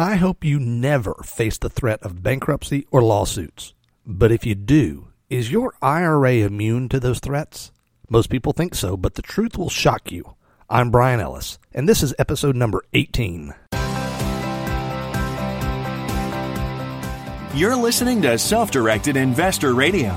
I hope you never face the threat of bankruptcy or lawsuits. But if you do, is your IRA immune to those threats? Most people think so, but the truth will shock you. I'm Brian Ellis, and this is episode number 18. You're listening to Self Directed Investor Radio,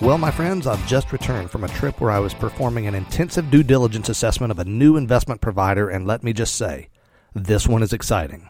Well, my friends, I've just returned from a trip where I was performing an intensive due diligence assessment of a new investment provider, and let me just say, this one is exciting.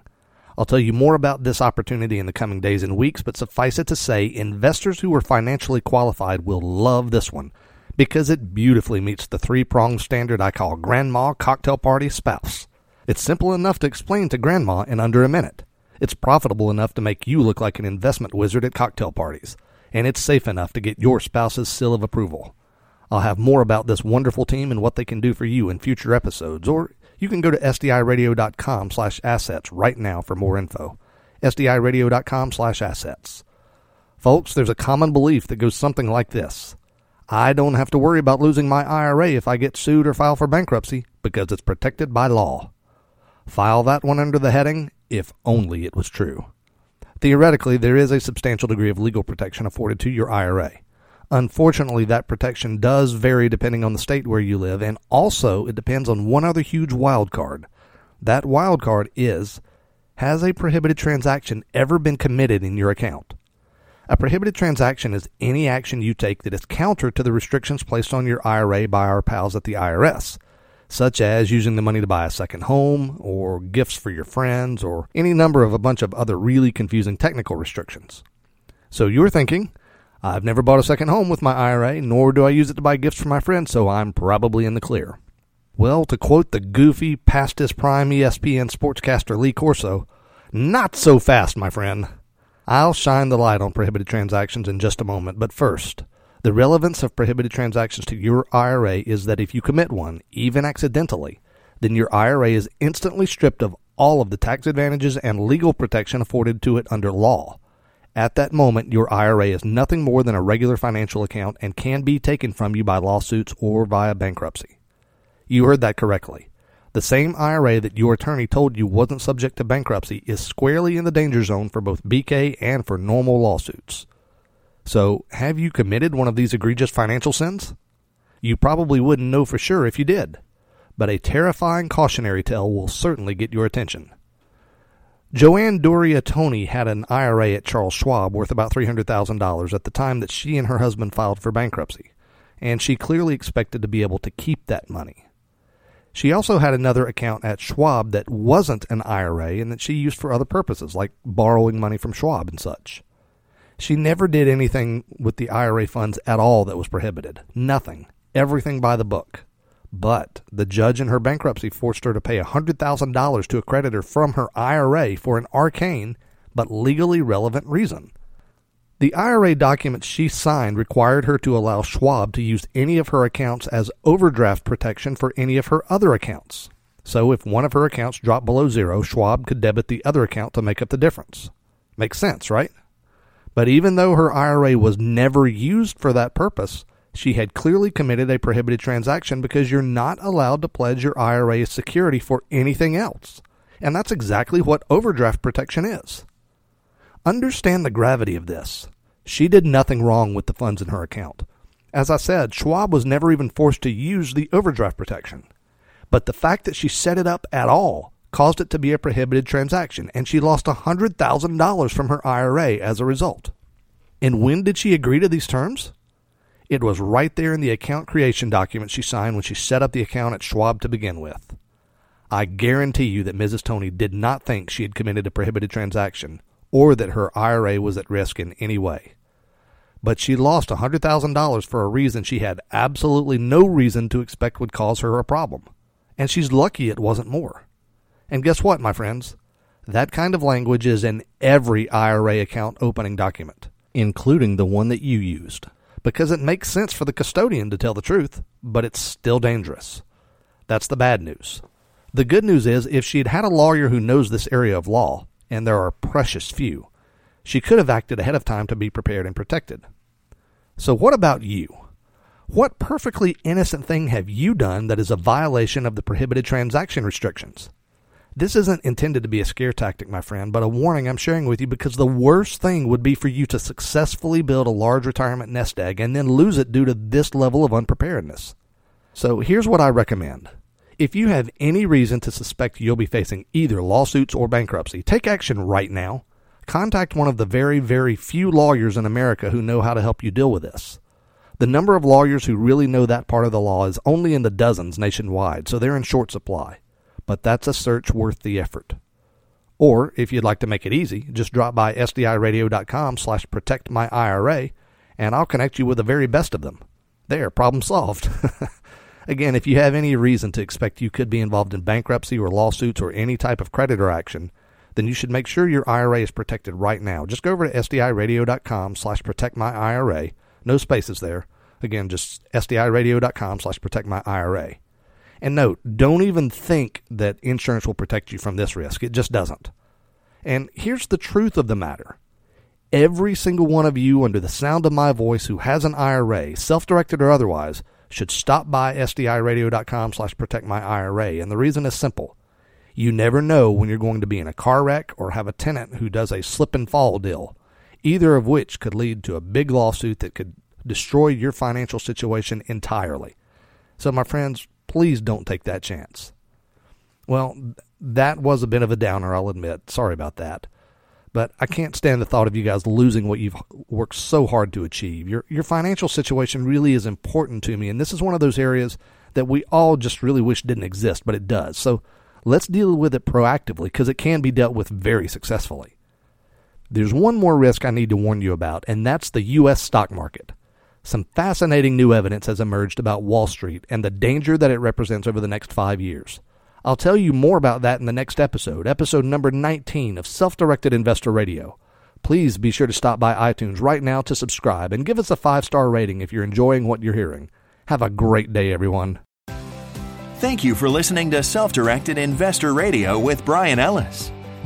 I'll tell you more about this opportunity in the coming days and weeks, but suffice it to say, investors who are financially qualified will love this one because it beautifully meets the three pronged standard I call grandma cocktail party spouse. It's simple enough to explain to grandma in under a minute. It's profitable enough to make you look like an investment wizard at cocktail parties and it's safe enough to get your spouse's seal of approval. I'll have more about this wonderful team and what they can do for you in future episodes, or you can go to sdiradio.com slash assets right now for more info. sdiradio.com slash assets. Folks, there's a common belief that goes something like this. I don't have to worry about losing my IRA if I get sued or file for bankruptcy because it's protected by law. File that one under the heading, if only it was true. Theoretically, there is a substantial degree of legal protection afforded to your IRA. Unfortunately, that protection does vary depending on the state where you live, and also it depends on one other huge wild card. That wild card is Has a prohibited transaction ever been committed in your account? A prohibited transaction is any action you take that is counter to the restrictions placed on your IRA by our pals at the IRS such as using the money to buy a second home, or gifts for your friends, or any number of a bunch of other really confusing technical restrictions. So you're thinking, I've never bought a second home with my IRA, nor do I use it to buy gifts for my friends, so I'm probably in the clear. Well, to quote the goofy, past his prime ESPN sportscaster Lee Corso, not so fast, my friend. I'll shine the light on prohibited transactions in just a moment, but first, the relevance of prohibited transactions to your IRA is that if you commit one, even accidentally, then your IRA is instantly stripped of all of the tax advantages and legal protection afforded to it under law. At that moment, your IRA is nothing more than a regular financial account and can be taken from you by lawsuits or via bankruptcy. You heard that correctly. The same IRA that your attorney told you wasn't subject to bankruptcy is squarely in the danger zone for both BK and for normal lawsuits. So, have you committed one of these egregious financial sins? You probably wouldn't know for sure if you did, but a terrifying cautionary tale will certainly get your attention. Joanne Doria Tony had an IRA at Charles Schwab worth about $300,000 at the time that she and her husband filed for bankruptcy, and she clearly expected to be able to keep that money. She also had another account at Schwab that wasn't an IRA and that she used for other purposes, like borrowing money from Schwab and such. She never did anything with the IRA funds at all that was prohibited. Nothing. Everything by the book. But the judge in her bankruptcy forced her to pay $100,000 to a creditor from her IRA for an arcane but legally relevant reason. The IRA documents she signed required her to allow Schwab to use any of her accounts as overdraft protection for any of her other accounts. So if one of her accounts dropped below zero, Schwab could debit the other account to make up the difference. Makes sense, right? But even though her IRA was never used for that purpose, she had clearly committed a prohibited transaction because you're not allowed to pledge your IRA as security for anything else. And that's exactly what overdraft protection is. Understand the gravity of this. She did nothing wrong with the funds in her account. As I said, Schwab was never even forced to use the overdraft protection. But the fact that she set it up at all caused it to be a prohibited transaction, and she lost $100,000 from her IRA as a result. And when did she agree to these terms? It was right there in the account creation document she signed when she set up the account at Schwab to begin with. I guarantee you that Mrs. Tony did not think she had committed a prohibited transaction or that her IRA was at risk in any way. But she lost $100,000 for a reason she had absolutely no reason to expect would cause her a problem. And she's lucky it wasn't more. And guess what, my friends? That kind of language is in every IRA account opening document. including the one that you used, because it makes sense for the custodian to tell the truth, but it's still dangerous. That's the bad news. The good news is if she'd had a lawyer who knows this area of law, and there are precious few, she could have acted ahead of time to be prepared and protected. So, what about you? What perfectly innocent thing have you done that is a violation of the prohibited transaction restrictions? This isn't intended to be a scare tactic, my friend, but a warning I'm sharing with you because the worst thing would be for you to successfully build a large retirement nest egg and then lose it due to this level of unpreparedness. So here's what I recommend. If you have any reason to suspect you'll be facing either lawsuits or bankruptcy, take action right now. Contact one of the very, very few lawyers in America who know how to help you deal with this. The number of lawyers who really know that part of the law is only in the dozens nationwide, so they're in short supply but that's a search worth the effort. Or if you'd like to make it easy, just drop by sdiradio.com slash protectmyira and I'll connect you with the very best of them. There, problem solved. Again, if you have any reason to expect you could be involved in bankruptcy or lawsuits or any type of creditor action, then you should make sure your IRA is protected right now. Just go over to sdiradio.com slash protectmyira. No spaces there. Again, just sdiradio.com slash protectmyira. And note, don't even think that insurance will protect you from this risk. It just doesn't. And here's the truth of the matter. Every single one of you under the sound of my voice who has an IRA, self-directed or otherwise, should stop by sdiradio.com slash protect my IRA. And the reason is simple. You never know when you're going to be in a car wreck or have a tenant who does a slip and fall deal, either of which could lead to a big lawsuit that could destroy your financial situation entirely. So, my friends, Please don't take that chance. Well, that was a bit of a downer, I'll admit. Sorry about that. But I can't stand the thought of you guys losing what you've worked so hard to achieve. Your your financial situation really is important to me, and this is one of those areas that we all just really wish didn't exist, but it does. So let's deal with it proactively because it can be dealt with very successfully. There's one more risk I need to warn you about, and that's the U.S. stock market. Some fascinating new evidence has emerged about Wall Street and the danger that it represents over the next five years. I'll tell you more about that in the next episode, episode number 19 of Self Directed Investor Radio. Please be sure to stop by iTunes right now to subscribe and give us a five star rating if you're enjoying what you're hearing. Have a great day, everyone. Thank you for listening to Self Directed Investor Radio with Brian Ellis.